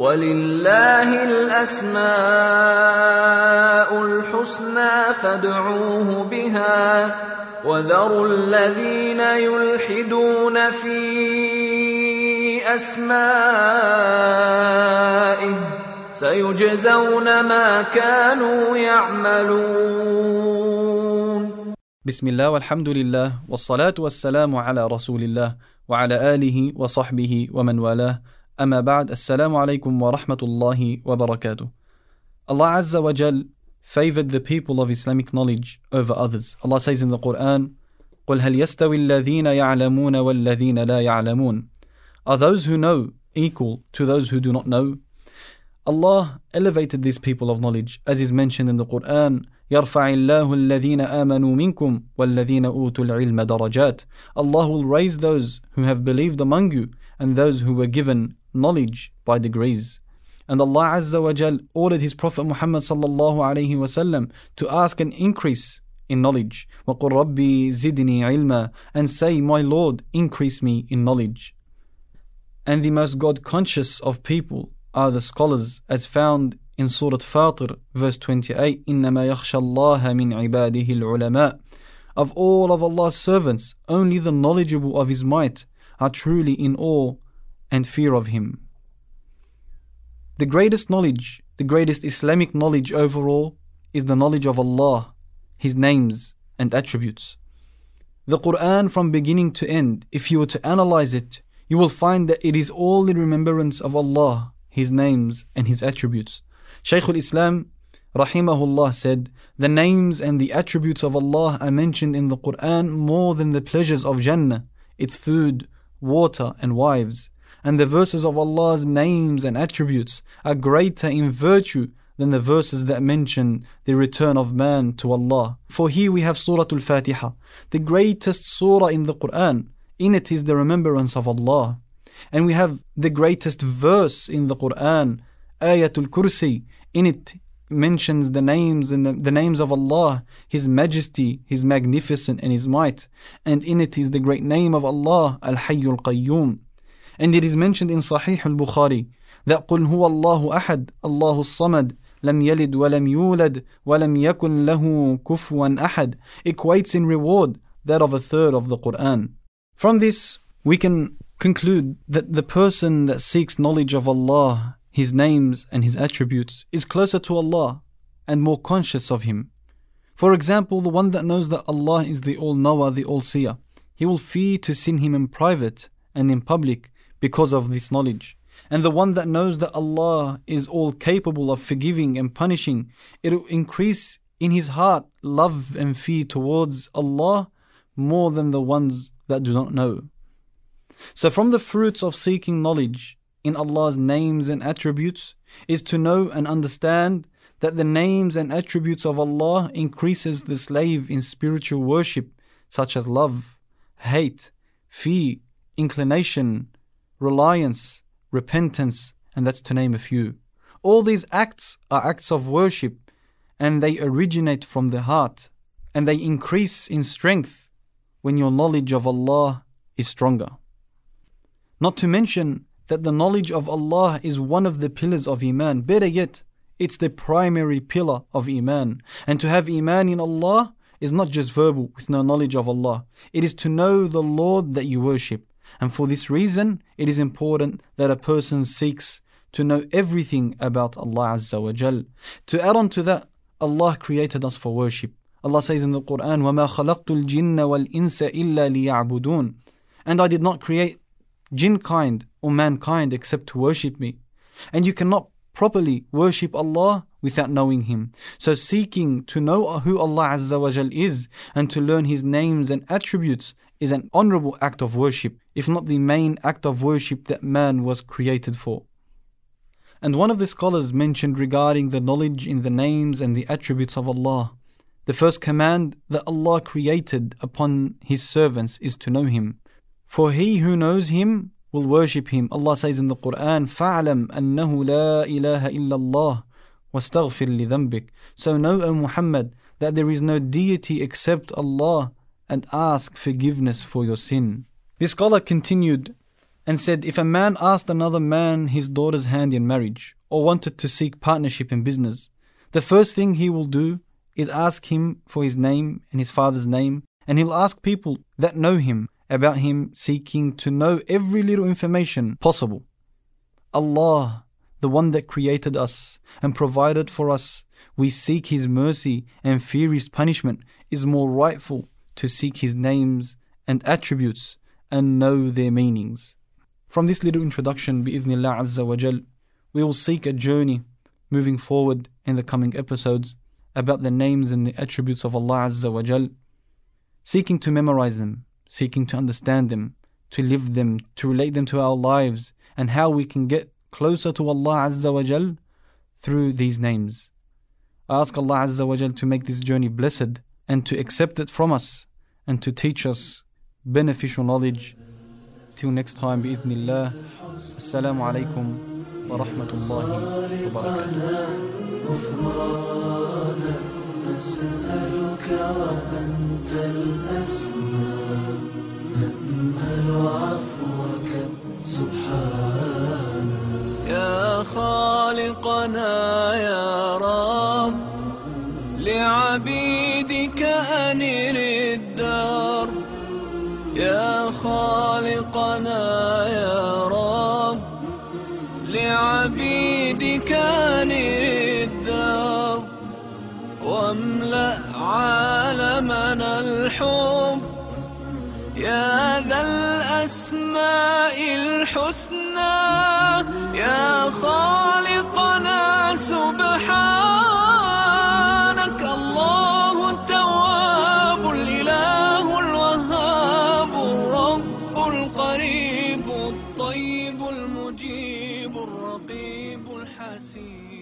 ولله الأسماء الحسنى فادعوه بها وذروا الذين يلحدون في أسمائه سيجزون ما كانوا يعملون. بسم الله والحمد لله والصلاة والسلام على رسول الله وعلى آله وصحبه ومن والاه. أما بعد السلام عليكم ورحمة الله وبركاته Allah Azza wa Jal favored the people of Islamic knowledge over others. Allah says in the Quran, قل هل يستوي الذين يعلمون والذين لا يعلمون Are those who know equal to those who do not know? Allah elevated these people of knowledge as is mentioned in the Quran يرفع الله الذين آمنوا منكم والذين أوتوا العلم درجات Allah will raise those who have believed among you and those who were given knowledge by degrees. And Allah Azza wa Jal ordered His Prophet Muhammad sallallahu alayhi wasallam to ask an increase in knowledge. وَقُلْ رَبِّي زِدْنِي عِلْمًا And say, My Lord, increase me in knowledge. And the most God conscious of people are the scholars as found in Surah Fatir verse 28 إِنَّمَا يَخْشَى اللَّهَ مِنْ عِبَادِهِ الْعُلَمَاء Of all of Allah's servants, only the knowledgeable of His might are truly in awe and fear of Him. The greatest knowledge, the greatest Islamic knowledge overall, is the knowledge of Allah, His names and attributes. The Quran from beginning to end, if you were to analyze it, you will find that it is all in remembrance of Allah, His names and His attributes. Shaykh al-Islam rahimahullah said, the names and the attributes of Allah are mentioned in the Quran more than the pleasures of Jannah, its food, water and wives and the verses of Allah's names and attributes are greater in virtue than the verses that mention the return of man to Allah. For here we have Surah Al Fatiha, the greatest surah in the Quran. In it is the remembrance of Allah. And we have the greatest verse in the Quran, Ayatul Kursi. In it mentions the names and the, the, names of Allah, His Majesty, His Magnificent, and His Might. And in it is the great name of Allah, Al Hayyul Qayyum. And it is mentioned in Sahih al Bukhari that قل هو الله أحد الله الصمد لم يلد ولم يولد ولم يكن له كفوا أحد equates in reward that of a third of the Quran. From this, we can conclude that the person that seeks knowledge of Allah, His names and His attributes, is closer to Allah and more conscious of Him. For example, the one that knows that Allah is the All Knower, the All Seer, he will fear to sin Him in private and in public because of this knowledge. And the one that knows that Allah is all capable of forgiving and punishing, it will increase in his heart love and fear towards Allah more than the ones that do not know. So, from the fruits of seeking knowledge in Allah's names and attributes is to know and understand that the names and attributes of Allah increases the slave in spiritual worship such as love, hate, fear, inclination, reliance, repentance, and that's to name a few. All these acts are acts of worship and they originate from the heart and they increase in strength when your knowledge of Allah is stronger. Not to mention that the knowledge of Allah is one of the pillars of Iman. Better yet, it's the primary pillar of Iman. And to have Iman in Allah is not just verbal with no knowledge of Allah, it is to know the Lord that you worship and for this reason, it is important that a person seeks to know everything about Allah Azza wa Jal. To add on to that, Allah created us for worship. Allah says in the Quran, وَمَا خَلَقْتُ الْجِنَّ وَالْإِنسَ إِلَّا لِيَعْبُدُونَ And I did not create jinn kind or mankind except to worship me. And you cannot properly worship Allah without knowing Him. So seeking to know who Allah Azza wa Jal is and to learn His names and attributes is an honorable act of worship, if not the main act of worship that man was created for. And one of the scholars mentioned regarding the knowledge in the names and the attributes of Allah. The first command that Allah created upon His servants is to know Him. For he who knows Him will worship Him. Allah says in the Quran, فَاعْلَمْ أَنَّهُ لَا إِلَهَ إِلَّا اللَّهِ وَاسْتَغْفِرْ لِذَنْبِكَ So know, O Muhammad, that there is no deity except Allah and ask forgiveness for your sin. The scholar continued and said if a man asked another man his daughter's hand in marriage or wanted to seek partnership in business, the first thing he will do is ask him for his name and his father's name, and he'll ask people that know him about him, seeking to know every little information possible. Allah, the one that created us and provided for us, we seek His mercy and fear His punishment, is more rightful to seek His names and attributes and know their meanings. From this little introduction, bi'idhnillah azza wa jal, we will seek a journey moving forward in the coming episodes about the names and the attributes of Allah azza wa jal, seeking to memorize them, seeking to understand them, to live them, to relate them to our lives, and how we can get closer to Allah azza wa jal through these names. I ask Allah azza wa jal to make this journey blessed and to accept it from us and to teach us beneficial knowledge Till next time, بإذن الله. السلام عليكم ورحمة الله وبركاته. نسألك وأنت الأسمى خالقنا يا رب لعبيدك الدار واملأ عالمنا الحب. يا ذا الأسماء الحسنى يا خالقنا سبحانك I see you.